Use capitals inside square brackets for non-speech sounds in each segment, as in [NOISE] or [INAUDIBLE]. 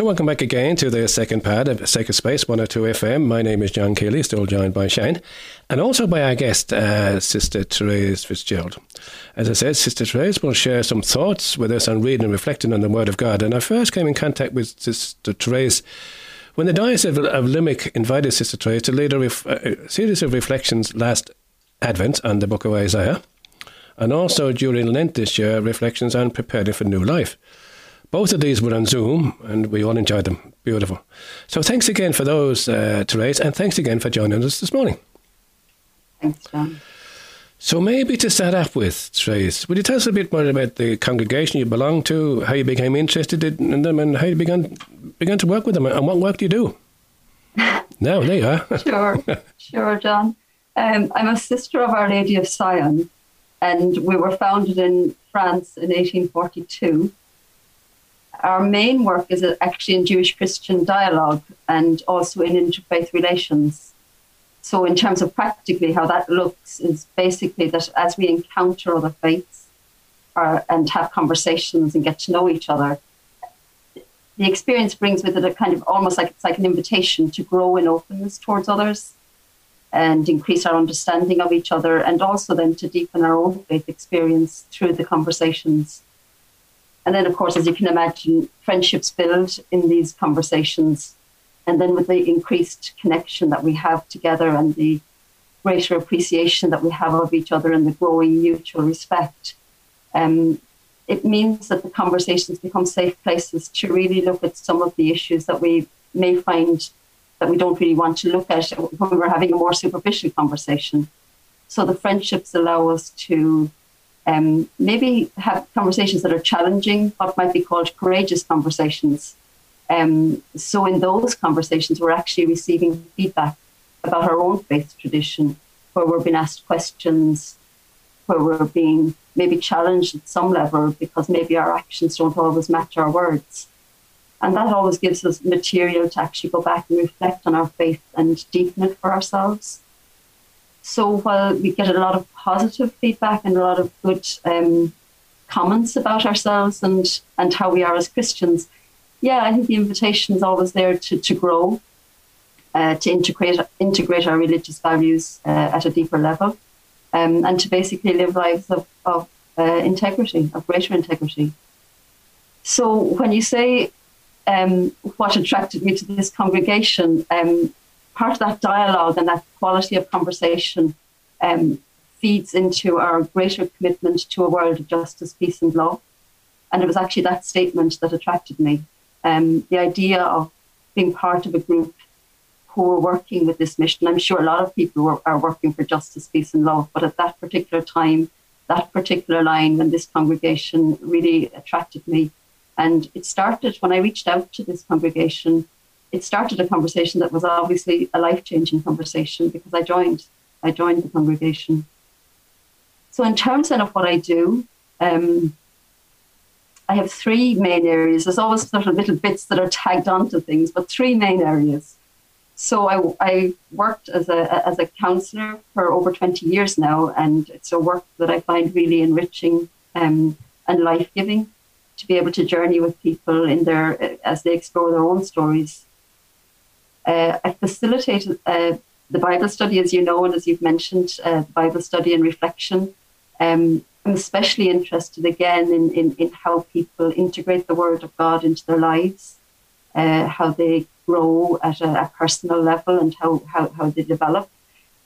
So, welcome back again to the second pad of Sacred Space 102 FM. My name is John Keeley, still joined by Shane, and also by our guest, uh, Sister Therese Fitzgerald. As I said, Sister Therese will share some thoughts with us on reading and reflecting on the Word of God. And I first came in contact with Sister Therese when the Diocese of, of Limerick invited Sister Therese to lead a, ref- a series of reflections last Advent on the book of Isaiah, and also during Lent this year, reflections on preparing for new life. Both of these were on Zoom, and we all enjoyed them. Beautiful. So thanks again for those, uh, Therese, and thanks again for joining us this morning. Thanks, John. So maybe to start off with, Therese, would you tell us a bit more about the congregation you belong to, how you became interested in them, and how you began began to work with them, and what work do you do? [LAUGHS] now, there you are. [LAUGHS] sure, sure, John. Um, I'm a sister of Our Lady of Sion, and we were founded in France in 1842 our main work is actually in Jewish Christian dialogue and also in interfaith relations. So, in terms of practically how that looks, is basically that as we encounter other faiths uh, and have conversations and get to know each other, the experience brings with it a kind of almost like it's like an invitation to grow in openness towards others and increase our understanding of each other, and also then to deepen our own faith experience through the conversations and then, of course, as you can imagine, friendships build in these conversations. And then, with the increased connection that we have together and the greater appreciation that we have of each other and the growing mutual respect, um, it means that the conversations become safe places to really look at some of the issues that we may find that we don't really want to look at when we're having a more superficial conversation. So the friendships allow us to um, maybe have conversations that are challenging, what might be called courageous conversations. Um, so, in those conversations, we're actually receiving feedback about our own faith tradition, where we're being asked questions, where we're being maybe challenged at some level because maybe our actions don't always match our words. And that always gives us material to actually go back and reflect on our faith and deepen it for ourselves. So while we get a lot of positive feedback and a lot of good um, comments about ourselves and, and how we are as Christians, yeah, I think the invitation is always there to, to grow, uh, to integrate integrate our religious values uh, at a deeper level, um, and to basically live lives of, of uh, integrity, of greater integrity. So when you say um, what attracted me to this congregation, um, part of that dialogue and that quality of conversation um, feeds into our greater commitment to a world of justice, peace, and love. And it was actually that statement that attracted me. Um, the idea of being part of a group who were working with this mission. I'm sure a lot of people were, are working for justice, peace, and love, but at that particular time, that particular line when this congregation really attracted me. And it started when I reached out to this congregation it started a conversation that was obviously a life changing conversation because I joined. I joined the congregation. So, in terms then of what I do, um, I have three main areas. There's always sort of little bits that are tagged onto things, but three main areas. So I, I worked as a as a counsellor for over 20 years now, and it's a work that I find really enriching um, and life giving to be able to journey with people in their as they explore their own stories uh, I facilitated uh, the Bible study, as you know, and as you've mentioned, uh, Bible study and reflection. Um, I'm especially interested again in, in, in, how people integrate the Word of God into their lives, uh, how they grow at a, a, personal level, and how, how, how they develop.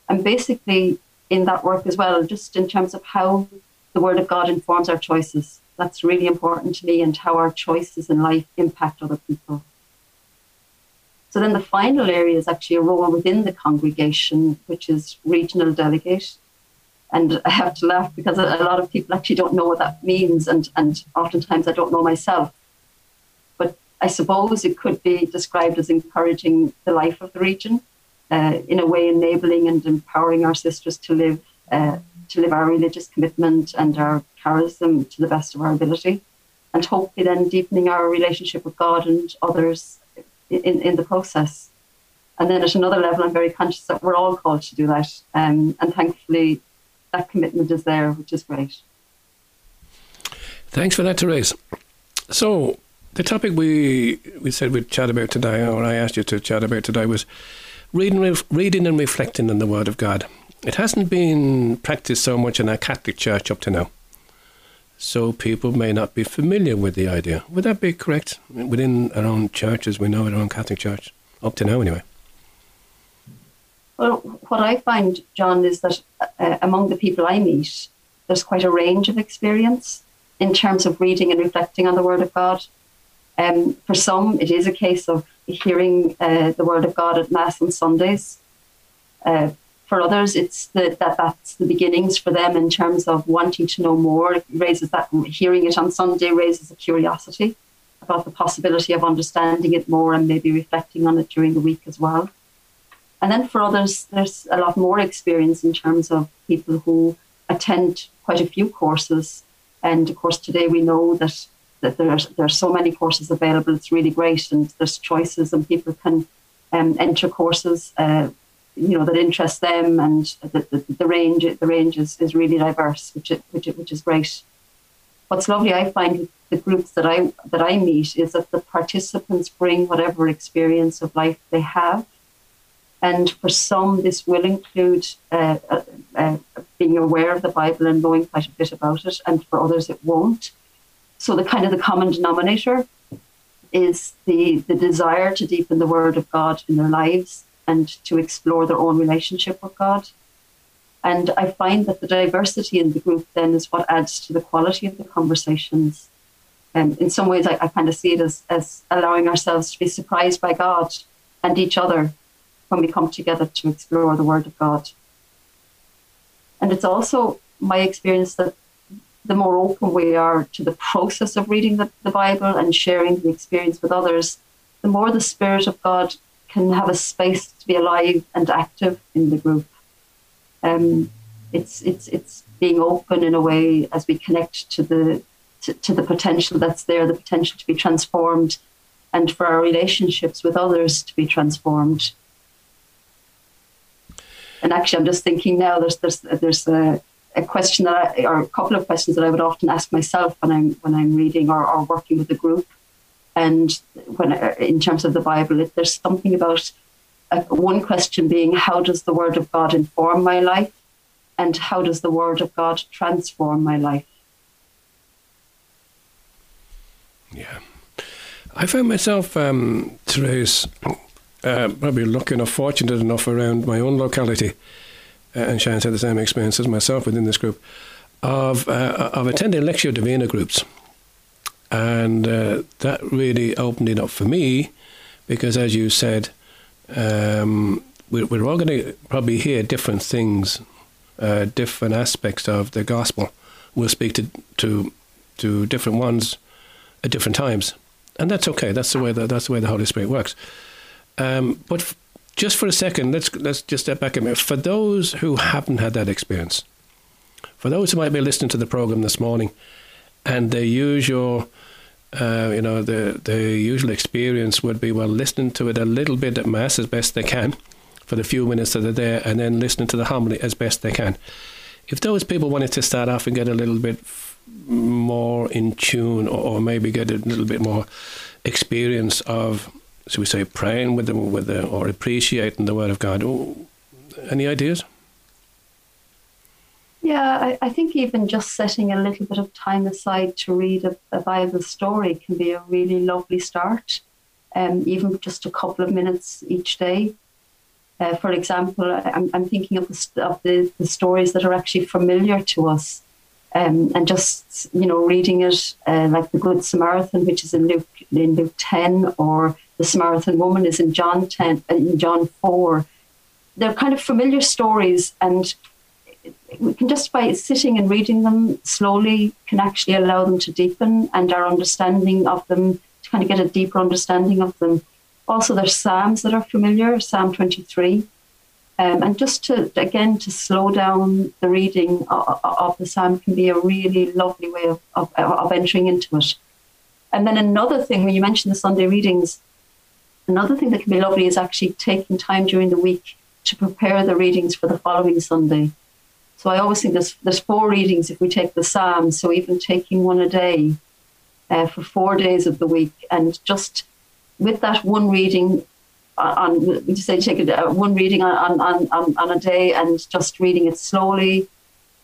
And basically, in that work as well, just in terms of how the Word of God informs our choices. That's really important to me, and how our choices in life impact other people. So then the final area is actually a role within the congregation, which is regional delegate. And I have to laugh because a lot of people actually don't know what that means, and, and oftentimes I don't know myself. But I suppose it could be described as encouraging the life of the region, uh, in a way enabling and empowering our sisters to live uh, to live our religious commitment and our charism to the best of our ability, and hopefully then deepening our relationship with God and others in, in the process. And then at another level, I'm very conscious that we're all called to do that. Um, and thankfully, that commitment is there, which is great. Thanks for that, Therese. So, the topic we we said we'd chat about today, or I asked you to chat about today, was reading, reading and reflecting on the Word of God. It hasn't been practiced so much in our Catholic Church up to now, so people may not be familiar with the idea. Would that be correct? Within our own churches, we know our own Catholic Church up to now, anyway. Well, what I find, John, is that uh, among the people I meet, there's quite a range of experience in terms of reading and reflecting on the Word of God. Um, for some, it is a case of hearing uh, the Word of God at Mass on Sundays. Uh, for others, it's the, that that's the beginnings for them in terms of wanting to know more. It raises that hearing it on Sunday raises a curiosity about the possibility of understanding it more and maybe reflecting on it during the week as well. And then for others, there's a lot more experience in terms of people who attend quite a few courses. And of course, today we know that that there's there are so many courses available. It's really great, and there's choices, and people can um, enter courses, uh, you know, that interest them, and the, the, the range the range is, is really diverse, which it, which it, which is great. What's lovely, I find, with the groups that I that I meet is that the participants bring whatever experience of life they have, and for some, this will include uh, uh, uh, being aware of the Bible and knowing quite a bit about it, and for others, it won't. So, the kind of the common denominator is the, the desire to deepen the Word of God in their lives and to explore their own relationship with God. And I find that the diversity in the group then is what adds to the quality of the conversations. And um, in some ways, I, I kind of see it as, as allowing ourselves to be surprised by God and each other when we come together to explore the Word of God. And it's also my experience that the more open we are to the process of reading the, the Bible and sharing the experience with others, the more the Spirit of God can have a space to be alive and active in the group. Um, it's it's it's being open in a way as we connect to the to, to the potential that's there, the potential to be transformed, and for our relationships with others to be transformed. And actually, I'm just thinking now. There's there's there's a, a question that I, or a couple of questions that I would often ask myself when I'm when I'm reading or, or working with a group, and when in terms of the Bible, if there's something about uh, one question being how does the Word of God inform my life, and how does the Word of God transform my life? Yeah. I found myself, um, Therese, uh, probably lucky enough, fortunate enough around my own locality, uh, and Shannon's had the same experience as myself within this group, of, uh, of attending Lectio Divina groups. And uh, that really opened it up for me because, as you said, um, we're, we're, all going to probably hear different things, uh, different aspects of the gospel. We'll speak to, to, to different ones at different times. And that's okay. That's the way that, that's the way the Holy Spirit works. Um, but f- just for a second, let's let's just step back a minute. For those who haven't had that experience, for those who might be listening to the program this morning, and the usual, uh, you know, the the usual experience would be well, listening to it a little bit at mass as best they can, for the few minutes that they're there, and then listening to the homily as best they can. If those people wanted to start off and get a little bit more in tune, or, or maybe get a little bit more experience of so we say praying with them with the, or appreciating the word of God. any ideas? Yeah, I, I, think even just setting a little bit of time aside to read a, a Bible story can be a really lovely start. Um, even just a couple of minutes each day. Uh, for example, I'm, I'm thinking of, the, of the, the, stories that are actually familiar to us, um, and just you know reading it, uh, like the Good Samaritan, which is in Luke in Luke ten, or the Samaritan woman is in John 10, uh, in John 4. They're kind of familiar stories, and we can just by sitting and reading them slowly can actually allow them to deepen and our understanding of them to kind of get a deeper understanding of them. Also, there's psalms that are familiar, Psalm 23. Um, and just to again to slow down the reading of, of, the psalm can be a really lovely way of, of, of entering into it. And then another thing, when you mentioned the Sunday readings, Another thing that can be lovely is actually taking time during the week to prepare the readings for the following Sunday. So I always think there's there's four readings if we take the Psalms, so even taking one a day uh, for four days of the week, and just with that one reading on, would you say take it, uh, one reading on, on, on, on a day and just reading it slowly,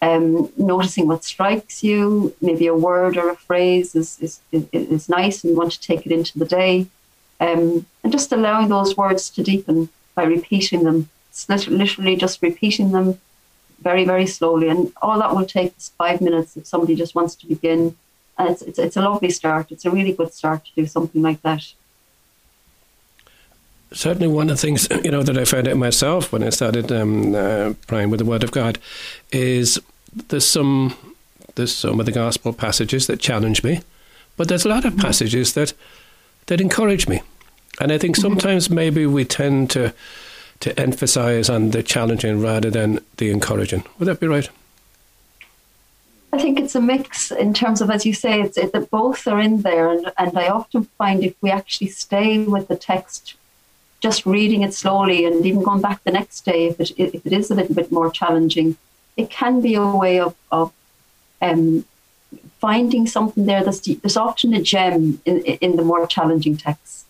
um, noticing what strikes you, maybe a word or a phrase is, is, is, is nice and you want to take it into the day. Um, and just allowing those words to deepen by repeating them. It's literally just repeating them very, very slowly. And all that will take is five minutes if somebody just wants to begin. And it's, it's, it's a lovely start. It's a really good start to do something like that certainly one of the things [LAUGHS] you know that I found out myself when I started um, uh, praying with the Word of God is there's some there's some of the gospel passages that challenge me, but there's a lot of passages that that encourage me, and I think mm-hmm. sometimes maybe we tend to to emphasize on the challenging rather than the encouraging. Would that be right? I think it's a mix in terms of, as you say, it's it, that both are in there, and, and I often find if we actually stay with the text just reading it slowly and even going back the next day if it, if it is a little bit more challenging, it can be a way of, of um, finding something there. There's, there's often a gem in, in the more challenging texts.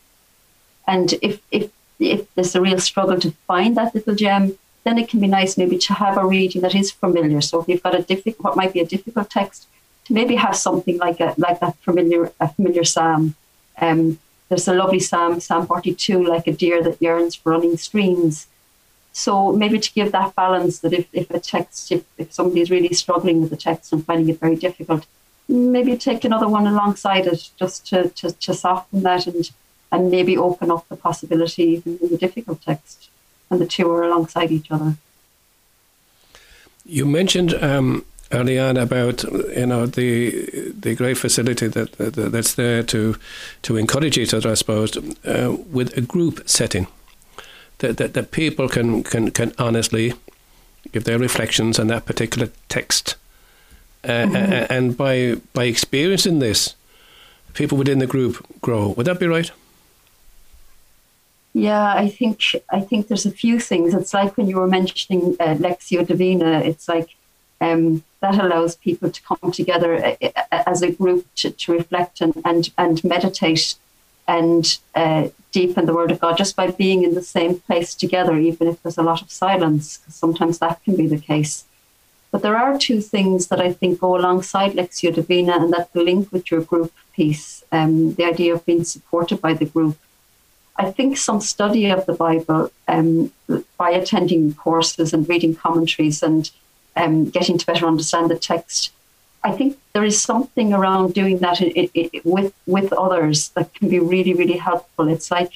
And if, if, if there's a real struggle to find that little gem, then it can be nice maybe to have a reading that is familiar. So if you've got a difficult, what might be a difficult text, to maybe have something like a like that familiar a familiar psalm. Um, there's a lovely psalm, Psalm 42, like a deer that yearns for running streams. So maybe to give that balance that if, if a text, if, if somebody is really struggling with the text and finding it very difficult, maybe take another one alongside it just to, to, to soften that and, and maybe open up the possibility even in the difficult text. And the two are alongside each other. You mentioned um, early on about you know the the great facility that, that that's there to to encourage each other, I suppose, uh, with a group setting that, that that people can can can honestly give their reflections on that particular text, uh, mm-hmm. and by by experiencing this, people within the group grow. Would that be right? Yeah, I think I think there's a few things. It's like when you were mentioning uh, Lectio Divina. It's like um, that allows people to come together uh, uh, as a group to, to reflect and, and, and meditate and uh, deepen the Word of God just by being in the same place together, even if there's a lot of silence, because sometimes that can be the case. But there are two things that I think go alongside Lectio Divina and that the link with your group piece um, the idea of being supported by the group. I think some study of the Bible um, by attending courses and reading commentaries and um, getting to better understand the text. I think there is something around doing that it, it, it, with with others that can be really really helpful. It's like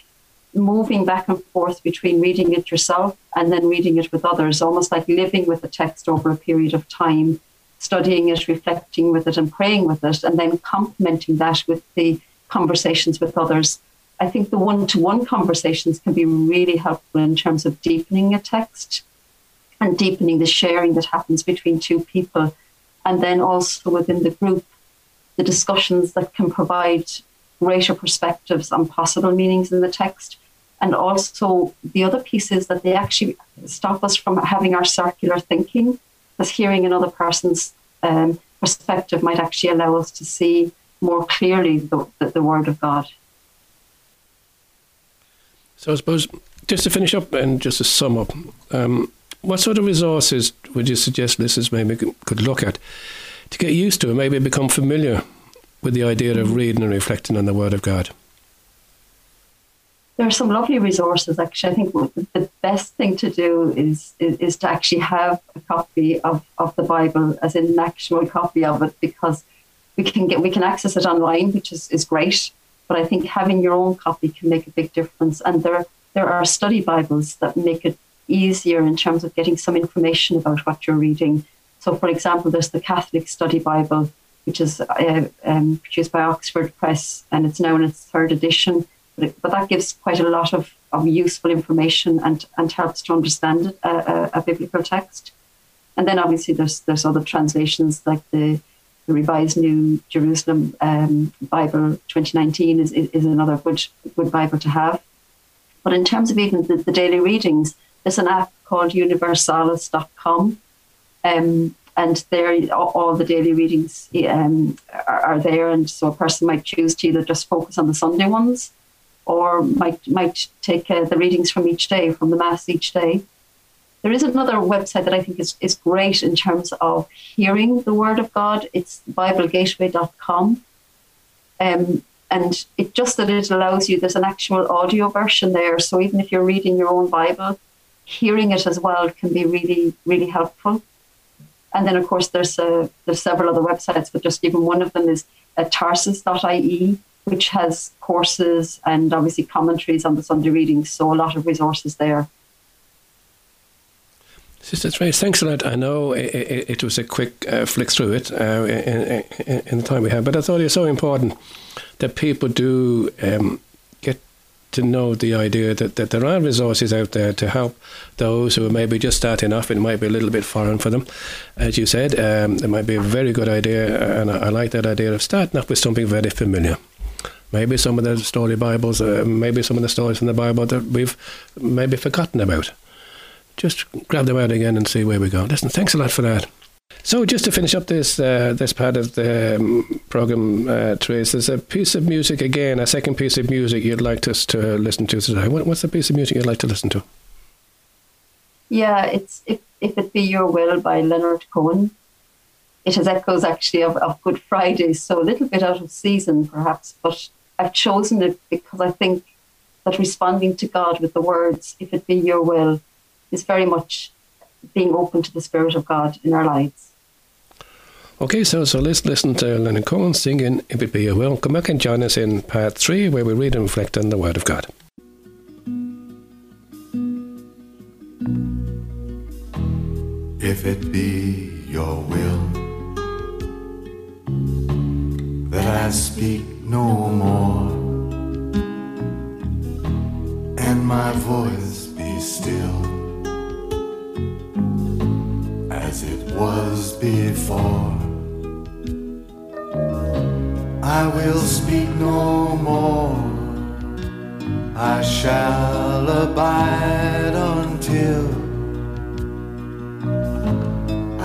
moving back and forth between reading it yourself and then reading it with others, almost like living with the text over a period of time, studying it, reflecting with it, and praying with it, and then complementing that with the conversations with others. I think the one to one conversations can be really helpful in terms of deepening a text and deepening the sharing that happens between two people. And then also within the group, the discussions that can provide greater perspectives on possible meanings in the text. And also, the other piece is that they actually stop us from having our circular thinking, because hearing another person's um, perspective might actually allow us to see more clearly the, the, the Word of God. So, I suppose just to finish up and just to sum up, um, what sort of resources would you suggest listeners maybe could look at to get used to and maybe become familiar with the idea of reading and reflecting on the Word of God? There are some lovely resources. Actually, I think the best thing to do is, is, is to actually have a copy of, of the Bible, as in an actual copy of it, because we can get we can access it online, which is, is great. But I think having your own copy can make a big difference. And there there are study Bibles that make it easier in terms of getting some information about what you're reading. So, for example, there's the Catholic Study Bible, which is uh, um, produced by Oxford Press, and it's now in its third edition. But, it, but that gives quite a lot of, of useful information and, and helps to understand it, uh, a, a, biblical text. And then obviously there's there's other translations like the, the Revised New Jerusalem um, Bible 2019 is, is another good good Bible to have. But in terms of even the, the daily readings, there's an app called universalis.com. Um, and there all the daily readings um, are, are, there. And so a person might choose to either just focus on the Sunday ones, or might might take uh, the readings from each day, from the Mass each day. There is another website that I think is, is great in terms of hearing the Word of God. It's BibleGateway.com. Um, and it just that it allows you, there's an actual audio version there. So even if you're reading your own Bible, hearing it as well can be really, really helpful. And then, of course, there's uh, there's several other websites, but just even one of them is uh, tarsus.ie, which has courses and obviously commentaries on the Sunday readings. So a lot of resources there. Sister Trace, thanks a lot. I know it, it, it was a quick uh, flick through it uh, in, in, in, the time we had, but I thought it was so important that people do um, to know the idea that, that there are resources out there to help those who are maybe just starting off. It might be a little bit foreign for them. As you said, um, it might be a very good idea, and I, I, like that idea of starting off with something very familiar. Maybe some of the story Bibles, uh, maybe some of the stories in the Bible that we've maybe forgotten about. Just grab them out again and see where we go. Listen, thanks a lot for that. So, just to finish up this uh, this part of the um, program, uh, Trace, there's a piece of music again, a second piece of music you'd like us to listen to today. What, what's the piece of music you'd like to listen to? Yeah, it's if, if it be your will by Leonard Cohen. It has echoes actually of, of Good Friday, so a little bit out of season perhaps, but I've chosen it because I think that responding to God with the words, if it be your will, is very much being open to the Spirit of God in our lives. Okay, so so let's listen to Leonard Cohen singing If It Be Your Will. Come back and join us in part three where we read and reflect on the Word of God. If it be your will that I speak no more and my voice was before. I will speak no more. I shall abide until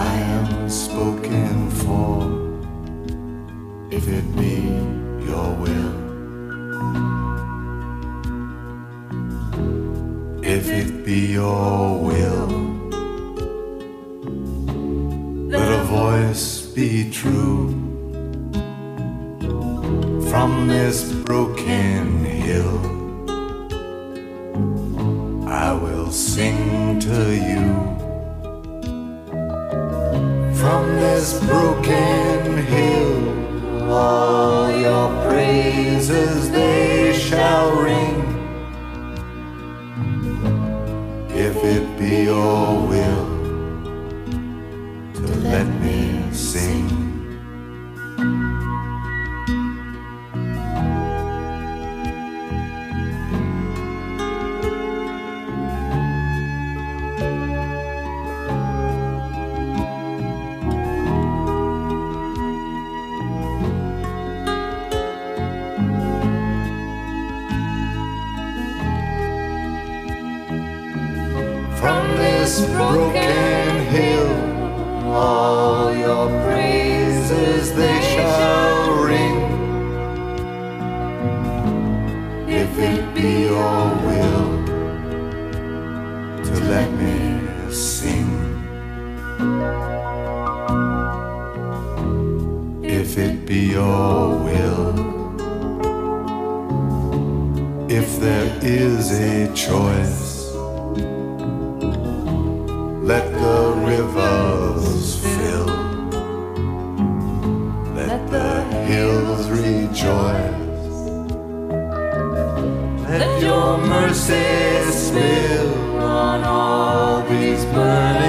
I am spoken for, if it be your will. If it be your will. Voice be true from this broken hill. I will sing to you from this broken broken hill. All your praises they shall ring. If it be your will to let me sing. If it be your will, if there is a choice. In